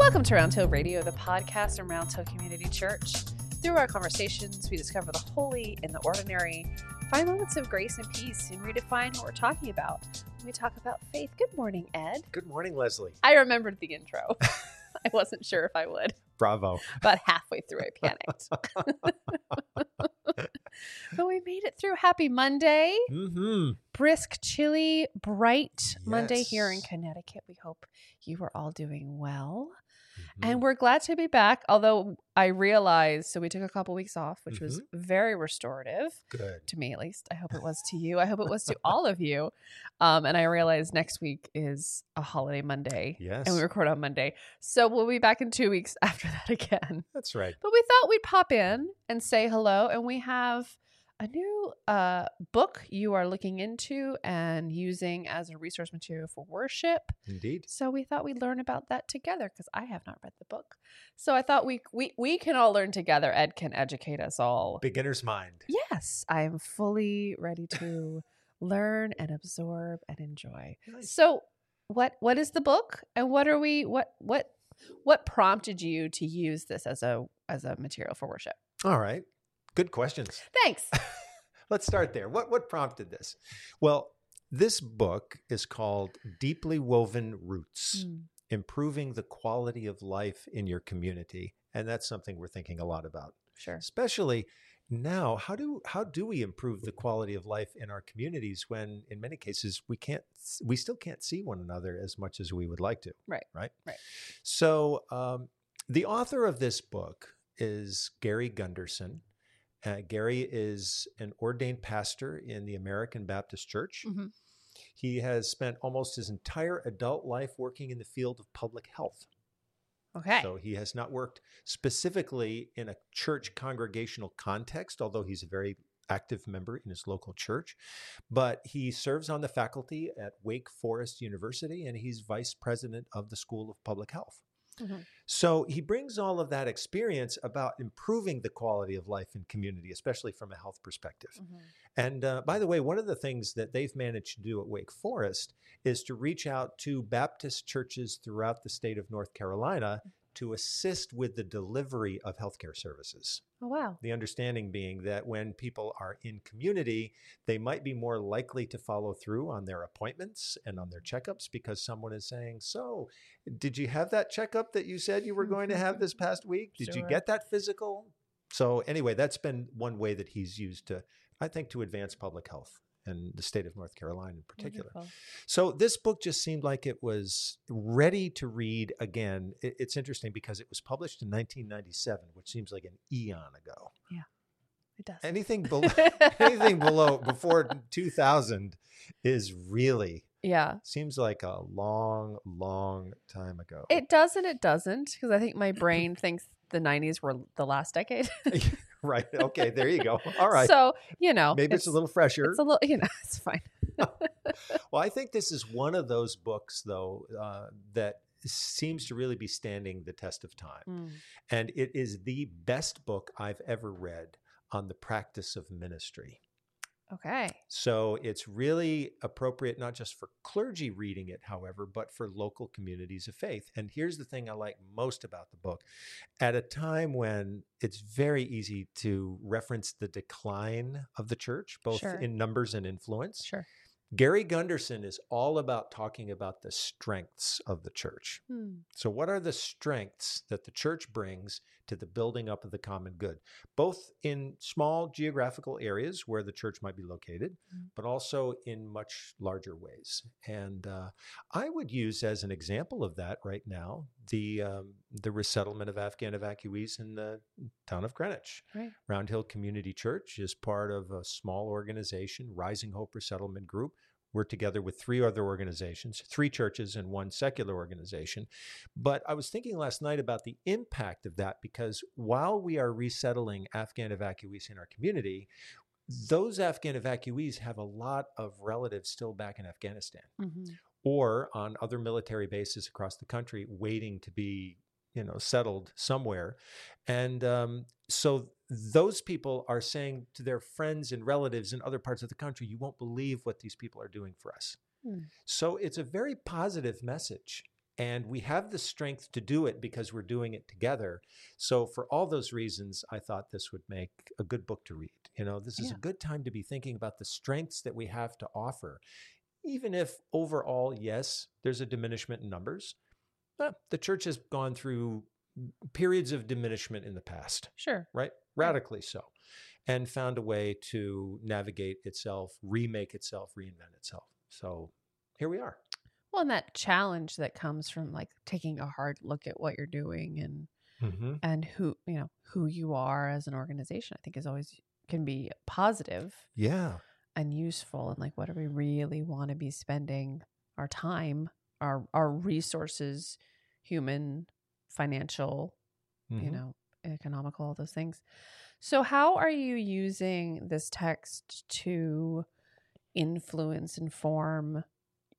Welcome to Round Hill Radio, the podcast from Round Hill Community Church. Through our conversations, we discover the holy and the ordinary, find moments of grace and peace, and redefine what we're talking about we talk about faith. Good morning, Ed. Good morning, Leslie. I remembered the intro. I wasn't sure if I would. Bravo. About halfway through, I panicked. but we made it through. Happy Monday. Mm-hmm. Brisk, chilly, bright Monday here in Connecticut. We hope you are all doing well. Mm-hmm. And we're glad to be back. Although I realized, so we took a couple weeks off, which was very restorative good. to me, at least. I hope it was to you. I hope it was to all of you. Um, and I realized next week is a holiday Monday, Yes. and we record on Monday, so we'll be back in two weeks after that again. That's right. But we thought we'd pop in and say hello, and we have a new uh, book you are looking into and using as a resource material for worship. Indeed. So we thought we'd learn about that together because I have not read the book. So I thought we we we can all learn together. Ed can educate us all. Beginner's mind. Yes, I am fully ready to learn and absorb and enjoy. Nice. So what what is the book and what are we what what what prompted you to use this as a as a material for worship? All right. Good questions. Thanks. Let's start there. What what prompted this? Well, this book is called Deeply Woven Roots: Mm, Improving the Quality of Life in Your Community. And that's something we're thinking a lot about. sure. Especially now, how do how do we improve the quality of life in our communities when in many cases we can't we still can't see one another as much as we would like to. Right. Right. Right. So um, the author of this book is Gary Gunderson. Uh, Gary is an ordained pastor in the American Baptist Church. Mhm. He has spent almost his entire adult life working in the field of public health. Okay. So he has not worked specifically in a church congregational context, although he's a very active member in his local church. But he serves on the faculty at Wake Forest University and he's vice president of the School of Public Health. Mhm. So he brings all of that experience about improving the quality of life in community, especially from a health perspective. Mhm. And uh, by the way, one of the things that they've managed to do at Wake Forest is to reach out to Baptist churches throughout the state of North Carolina to assist with the delivery of healthcare services. Oh wow. The understanding being that when people are in community, they might be more likely to follow through on their appointments and on their checkups because someone is saying, So, did you have that checkup that you said you were going to have this past week? Did you get that physical? So, anyway, that's been one way that he's used to, I think, to advance public health and the state of North Carolina in particular. Wonderful. So this book just seemed like it was ready to read again. It- It's interesting because it was published in 1997, which seems like an eon ago. Yeah. It does. Anything below anything below before 2000 is really yeah. seems like a long, long time ago. It does and it doesn't because I think my brain thinks the 90s were the last decade. right. Okay. There you go. All right. So, you know, Maybe it's, a little fresher. It's a little, you know, it's fine. Well, I think this is one of those books, though, uh, that seems to really be standing the test of time. Mm. And it is the best book I've ever read on the practice of ministry. Okay. So it's really appropriate not just for clergy reading it, however, but for local communities of faith. And here's the thing I like most about the book. At a time when it's very easy to reference the decline of the church, both Sure. in numbers and influence, Sure. Gary Gunderson is all about talking about the strengths of the church. Hmm. So, what are the strengths that the church brings to the building up of the common good, both in small geographical areas where the church might be located, Mm. but also in much larger ways? And uh, I would use as an example of that right now the um, the resettlement of Afghan evacuees in the town of Greenwich. Right. Round Hill Community Church is part of a small organization, Rising Hope Resettlement Group. We're together with three other organizations, three churches and one secular organization. But I was thinking last night about the impact of that because while we are resettling Afghan evacuees in our community, those Afghan evacuees have a lot of relatives still back in Afghanistan Mhm. or on other military bases across the country waiting to be you know settled somewhere and um, so those people are saying to their friends and relatives in other parts of the country you won't believe what these people are doing for us Hmm. so it's a very positive message And we have the strength to do it because we're doing it together. So, for all those reasons, I thought this would make a good book to read. You know, this is Yeah. a good time to be thinking about the strengths that we have to offer. Even if overall, yes, there's a diminishment in numbers, the church has gone through periods of diminishment in the past Sure. right? Radically so. And found a way to navigate itself, remake itself, reinvent itself. So here we are. Well, and that challenge that comes from like taking a hard look at what you're doing and Mm-hmm. and who you know who you are as an organization, I think is always can be positive Yeah. and and useful. And like, what do we really want to be spending our time, our our resources, human, financial, Mm-hmm. you know, economical, all those things. So, how are you using this text to influence, inform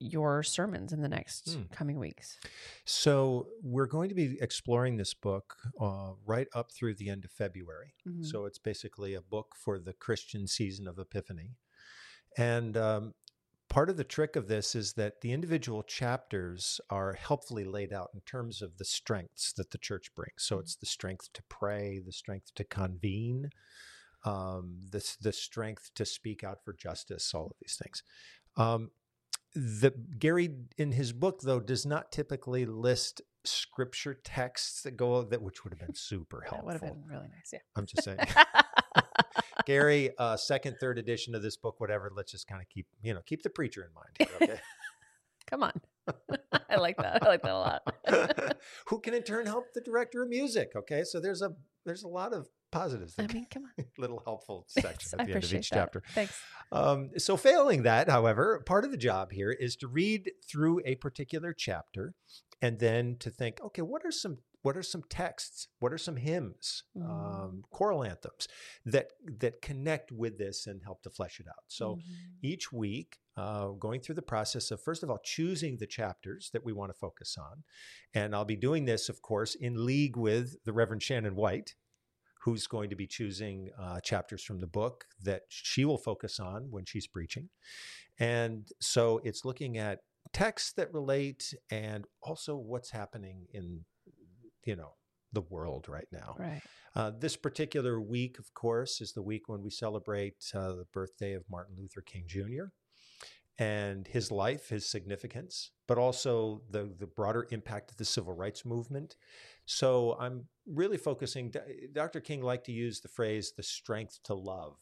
your sermons in the next Hmm. coming weeks? So we're going to be exploring this book uh, right up through the end of February. Mhm. So it's basically a book for the Christian season of Epiphany. And um, part of the trick of this is that the individual chapters are helpfully laid out in terms of the strengths that the church brings. So it's the strength to pray, the strength to convene, um, the, the strength to speak out for justice, all of these things. Um, the Gary in his book though does not typically list scripture texts that go that which would have been super helpful. that would have been really nice. Yeah, I'm just saying. Gary, uh, second, third edition of this book, whatever. Let's just kind of keep, you know, keep the preacher in mind. Here, okay? Come on. I like that. I like that a lot. Who can in turn help the director of music? Okay, so there's a there's a lot of positives, I mean, come on. little helpful section at the end of each that. chapter. Thanks. Um, so, failing that, however, part of the job here is to read through a particular chapter, and then to think, okay, what are some what are some texts? What are some hymns, Mm. um, choral anthems that that connect with this and help to flesh it out? So, Mhm. each week, uh, going through the process of first of all choosing the chapters that we want to focus on, and I'll be doing this, of course, in league with the Reverend Shannon White, who's going to be choosing uh, chapters from the book that she will focus on when she's preaching. And so it's looking at texts that relate and also what's happening in, you know, the world right now. Right. Uh, this particular week, of course, is the week when we celebrate uh, the birthday of Martin Luther King Jr. and his life, his significance, but also the, the broader impact of the civil rights movement. So I'm really focusing. Dr. King liked to use the phrase "the strength to love,"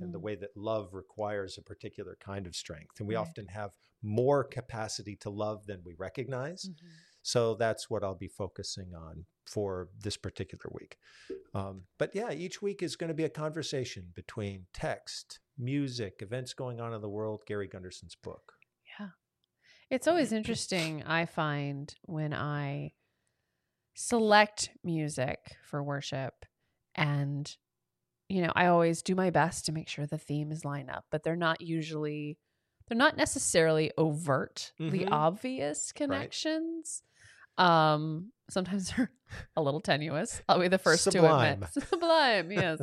and the Mhm. way that love requires a particular kind of strength, and we Right. often have more capacity to love than we recognize. Mhm. So that's what I'll be focusing on for this particular week. Um, but yeah, each week is going to be a conversation between text, music, events going on in the world, Gary Gunderson's book. Yeah. It's always interesting, I find, when I select music for worship and you know, I always do my best to make sure the themes line up, but they're not usually they're not necessarily overtly Mhm. obvious connections. Um sometimes they're a little tenuous. I'll be the first Sublime. to admit. Sublime, yes.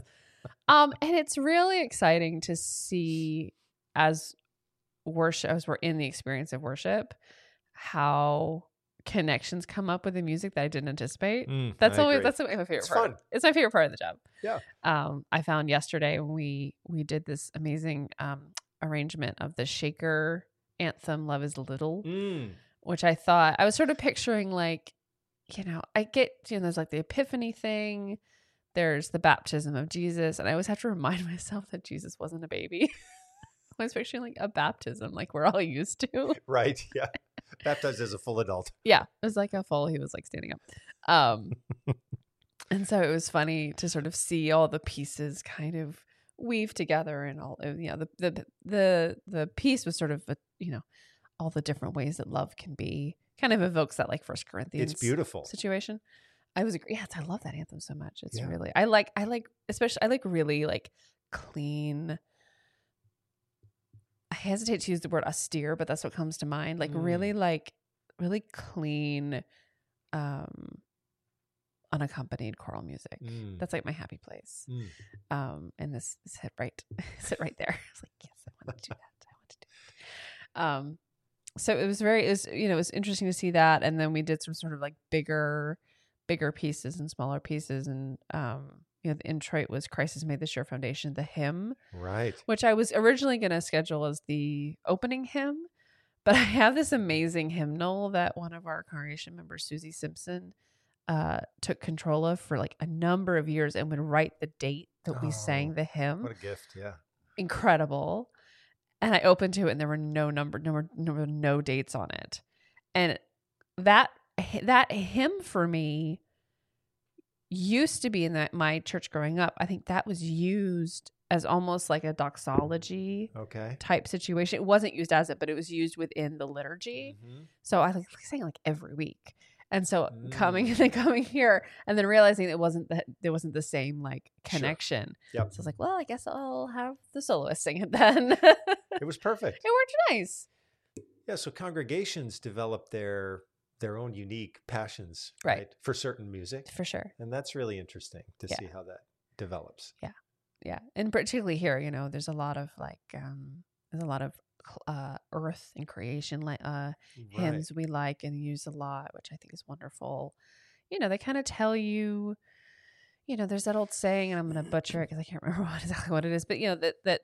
um and it's really exciting to see as worship as we're in the experience of worship how connections come up with the music that I didn't anticipate. That's I always agree. that's my favorite It's part. fun. It's my favorite part of the job. Yeah. Um, I found yesterday when we we did this amazing um arrangement of the Shaker anthem "Love Is Little," Mm. Which I thought I was sort of picturing like, you know, I get you know, there's like the Epiphany thing, there's the baptism of Jesus, and I always have to remind myself that Jesus wasn't a baby. I was picturing like a baptism, like we're all used to. Right. Yeah. Baptized as a full adult. yeah it was like a full he was like standing up um and so it was funny to sort of see all the pieces kind of weave together and all uh, you know the the the, the piece was sort of a, you know all the different ways that love can be kind of evokes that like first corinthians It's beautiful. situation i was agree yes i love that anthem so much it's Yeah. really i like i like especially i like really like clean i hesitate to use the word austere but that's what comes to mind like Mm. really like really clean um unaccompanied choral music Mm. that's like my happy place Mm. um and this this hit right sit right there i was like yes i want to do that i want to do that um so it was very, it was, you know, it was interesting to see that. And then we did some sort of like bigger, bigger pieces and smaller pieces. And, um, you know, the introit was Christ has made the sure foundation, the hymn, Right. which I was originally going to schedule as the opening hymn. But I have this amazing hymnal that one of our congregation members, Susie Simpson, uh, took control of for like a number of years and would write the date that we Oh, sang the hymn. What a gift. Yeah. Incredible. And I opened to it and there were no number, no, no dates on it. And that that hymn for me used to be in that my church growing up. I think that was used as almost like a doxology Okay. type situation. It wasn't used as it, but it was used within the liturgy. Mhm. So I like sang like every week. And so coming Mm. and then coming here and then realizing it wasn't that there wasn't the same like Sure. connection. Yep. So I was like, well, I guess I'll have the soloist sing it then. it It was perfect. It worked nice. Yeah. So congregations develop their their own unique passions, Right. right, for certain music, For sure. and that's really interesting to Yeah. see how that develops. Yeah. Yeah. And particularly here, you know, there's a lot of like um there's a lot of uh earth and creation like uh hymns we like and use a lot, which I think is wonderful. You know, they kind of tell you, you know, there's that old saying, and I'm going to butcher it because I can't remember what, exactly what it is, but you know that that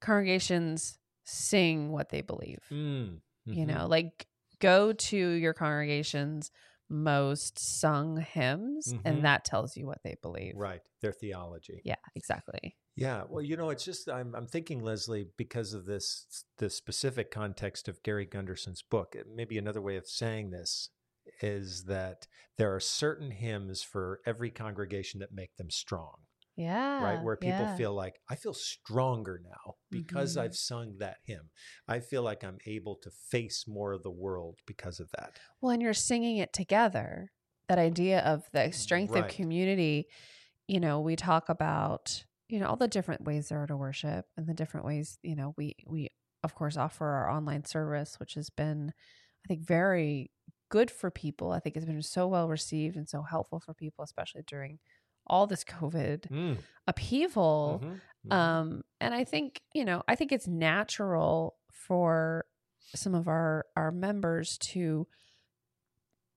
congregations sing what they believe. Mm, You mhm. know, like go to your congregation's most sung hymns, Mhm. and that tells you what they believe. Right. Their theology. Yeah, exactly. Yeah, well, you know, it's just I'm I'm thinking Leslie because of this the specific context of Gary Gunderson's book. Maybe another way of saying this is that there are certain hymns for every congregation that make them strong, Yeah. right? Where people yeah. feel like I feel stronger now because Mhm. I've sung that hymn. I feel like I'm able to face more of the world because of that. Well, and you're singing it together. That idea of the strength of community. You know, we talk about you know all the different ways there are to worship, and the different ways you know we we of course offer our online service, which has been I think very good for people. I think it's been so well received and so helpful for people, especially during all this COVID Mm, upheaval. mhm, mhm. Um, and I think, you know, I think it's natural for some of our our members to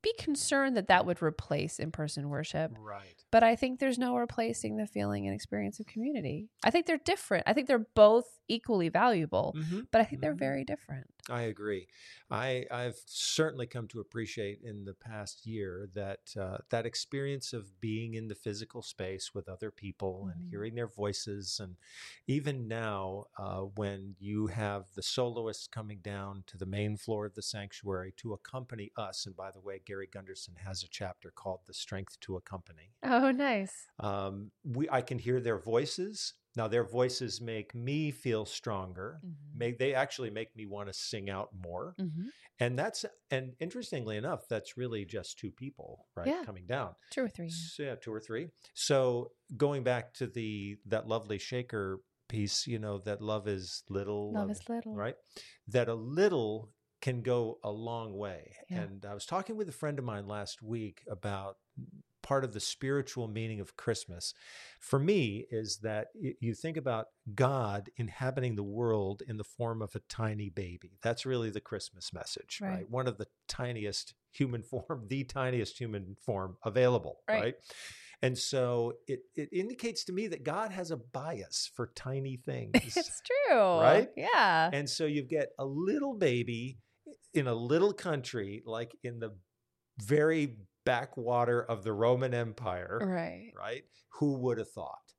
be concerned that that would replace in-person worship. right. But I think there's no replacing the feeling and experience of community. I think they're different. I think they're both equally valuable, Mhm. but I think they're Mhm. very different. I agree. I, I've certainly come to appreciate in the past year that uh, that experience of being in the physical space with other people and Mhm. hearing their voices, and even now uh, when you have the soloists coming down to the main floor of the sanctuary to accompany us. And by the way, Gary Gunderson has a chapter called "The Strength to Accompany." Oh, nice. Um, we I can hear their voices. Now their voices make me feel stronger. Mhm. Make they actually make me want to sing out more. Mhm. And that's and interestingly enough, that's really just two people, right? Yeah. Coming down. Two or three. So, yeah, two or three. So going back to the that lovely shaker piece, you know, that love is little, Love is little. right? That a little can go a long way. Yeah. And I was talking with a friend of mine last week about part of the spiritual meaning of Christmas. For me, is that you think about God inhabiting the world in the form of a tiny baby. That's really the Christmas message, Right. right? One of the tiniest human form, the tiniest human form available, Right. right? And so it, it indicates to me that God has a bias for tiny things. it's true. Right? Yeah. And so you get a little baby in a little country, like in the very backwater of the Roman Empire, right. right? Who would have thought?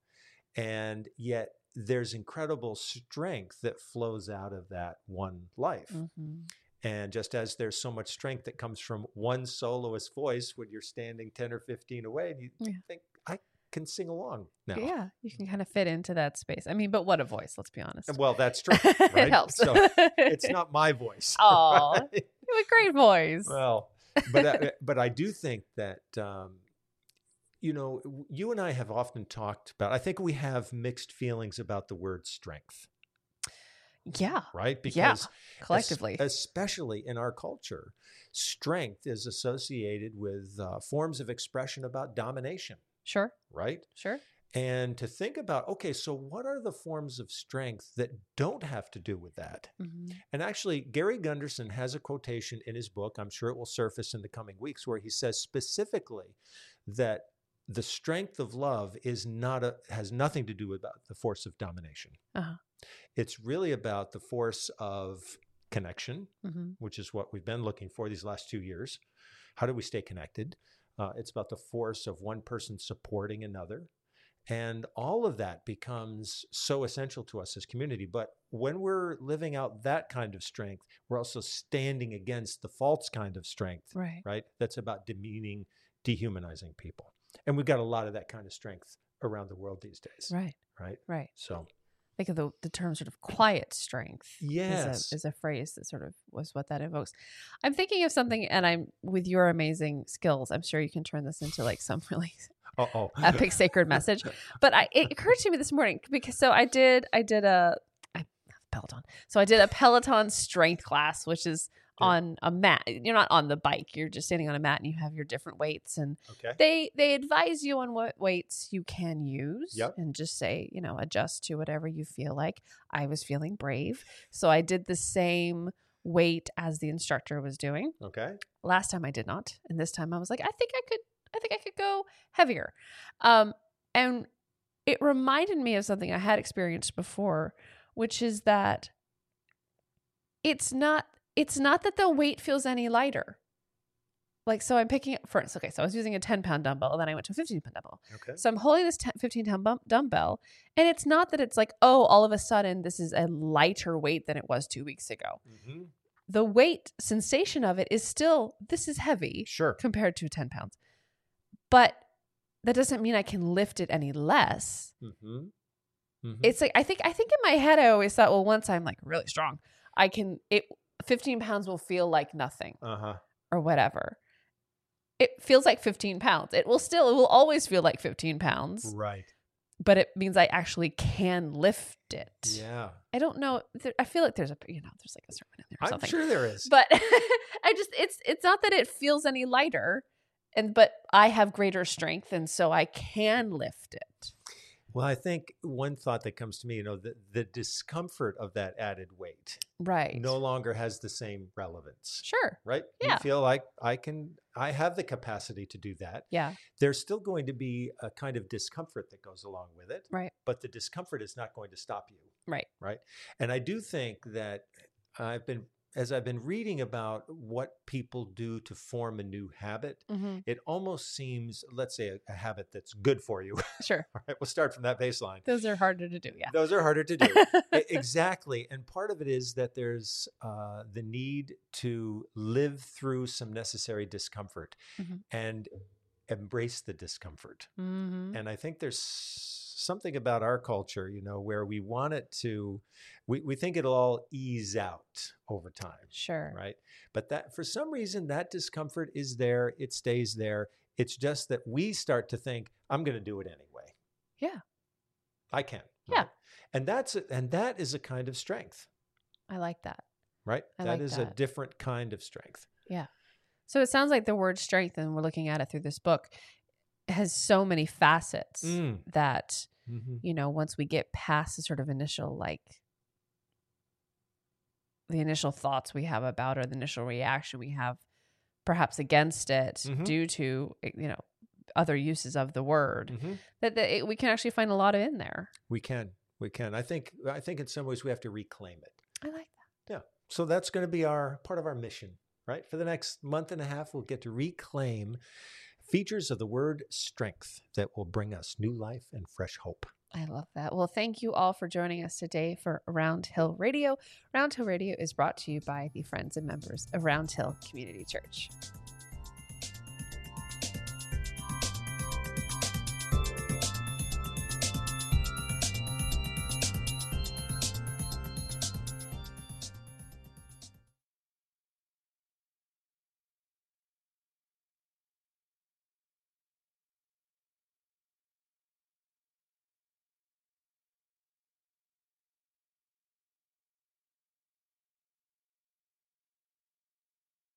And yet there's incredible strength that flows out of that one life. Mhm. And just as there's so much strength that comes from one soloist voice when you're standing 10 or 15 away, and you Yeah. think, I can sing along now. Yeah, you can kind of fit into that space. I mean, but what a voice, let's be honest. Well, that's true. it helps. So it's not my voice. Aw. right? You have a great voice. Well, but I, but I do think that um, you know you and I have often talked about. I think we have mixed feelings about the word strength, yeah, right? Yeah, es- collectively. especially in our culture, strength is associated with uh, forms of expression about domination, sure, right? sure. And to think about okay, so what are the forms of strength that don't have to do with that? Mhm. And actually, Gary Gunderson has a quotation in his book. I'm sure it will surface in the coming weeks where he says specifically that the strength of love is not a has nothing to do with the force of domination. Uh-huh. It's really about the force of connection, Mhm. which is what we've been looking for these last two years. How do we stay connected? Uh, it's about the force of one person supporting another. And all of that becomes so essential to us as community. But when we're living out that kind of strength, we're also standing against the false kind of strength, Right. right? That's about demeaning, dehumanizing people. And we've got a lot of that kind of strength around the world these days, Right. right? Right. So, Think of the, the term sort of quiet strength. Yes. Is a, is a phrase that sort of was what that evokes. I'm thinking of something, and I'm with your amazing skills. I'm sure you can turn this into like some really uh oh. epic sacred message. But I, it occurred to me this morning because so I did I did a I, Peloton. So I did a Peloton strength class, which is Okay. on a mat. You're not on the bike. You're just standing on a mat and you have your different weights and Okay. they they advise you on what weights you can use Yep. and just say, you know, adjust to whatever you feel like. I was feeling brave. So I did the same weight as the instructor was doing. Okay. Last time I did not, and this time I was like, I think I could, I think I could go heavier. Um, and it reminded me of something I had experienced before, which is that it's not, it's not that the weight feels any lighter. Like, so I'm picking up, first. okay, so I was using a 10 pound dumbbell, then I went to a 15 pound dumbbell. Okay. So I'm holding this 10, 15 pound bump, dumbbell, and it's not that it's like, oh, all of a sudden this is a lighter weight than it was two weeks ago. hmm The weight sensation of it is still, this is heavy Sure. compared to 10 pounds. But that doesn't mean I can lift it any less. Mm-hmm. It's like, I think, I think in my head, I always thought, well, once I'm like really strong, I can, it, 15 pounds will feel like nothing Uh huh. or whatever. It feels like 15 pounds. It will still, it will always feel like 15 pounds, Right. but it means I actually can lift it. Yeah. I don't know. I feel like there's a, you know, there's like a sermon in there or I'm something. sure there is. But I just, it's, it's not that it feels any lighter and, but I have greater strength and so I can lift it. Well, I think one thought that comes to me, you know, the, the discomfort of that added weight Right. no longer has the same relevance, Sure. right? Yeah. You feel like I can, I have the capacity to do that. Yeah. There's still going to be a kind of discomfort that goes along with it, Right. but the discomfort is not going to stop you, Right. right? And I do think that I've been, as I've been reading about what people do to form a new habit, hmm it almost seems, let's say, a, a habit that's good for you. Sure. All right, we'll start from that baseline. Those are harder to do. Yeah. Those are harder to do. Exactly. And part of it is that there's uh, the need to live through some necessary discomfort Mhm. and embrace the discomfort. hmm And I think there's something about our culture, you know, where we want it to, we, we think it'll all ease out over time, Sure. right? But that for some reason, that discomfort is there, it stays there. It's just that we start to think, I'm going to do it anyway. Yeah. I can. Yeah. right? And that's a, and that is a kind of strength, I like that. right? I That like is a different kind of strength. Yeah. So it sounds like the word strength, and we're looking at it through this book, has so many facets Mm. that, Mhm. you know, once we get past the sort of initial, like, the initial thoughts we have about or the initial reaction we have perhaps against it Mhm. due to, eh, you know, other uses of the word, Mhm. that, that it, we can actually find a lot of in there. We can, we can. I think, I think in some ways we have to reclaim it. I like that. Yeah. So that's going to be our part of our mission, right? For the next month and a half, we'll get to reclaim features of the word strength that will bring us new life and fresh hope. I love that. Well, thank you all for joining us today for Round Hill Radio. Round Hill Radio is brought to you by the friends and members of Round Hill Community Church.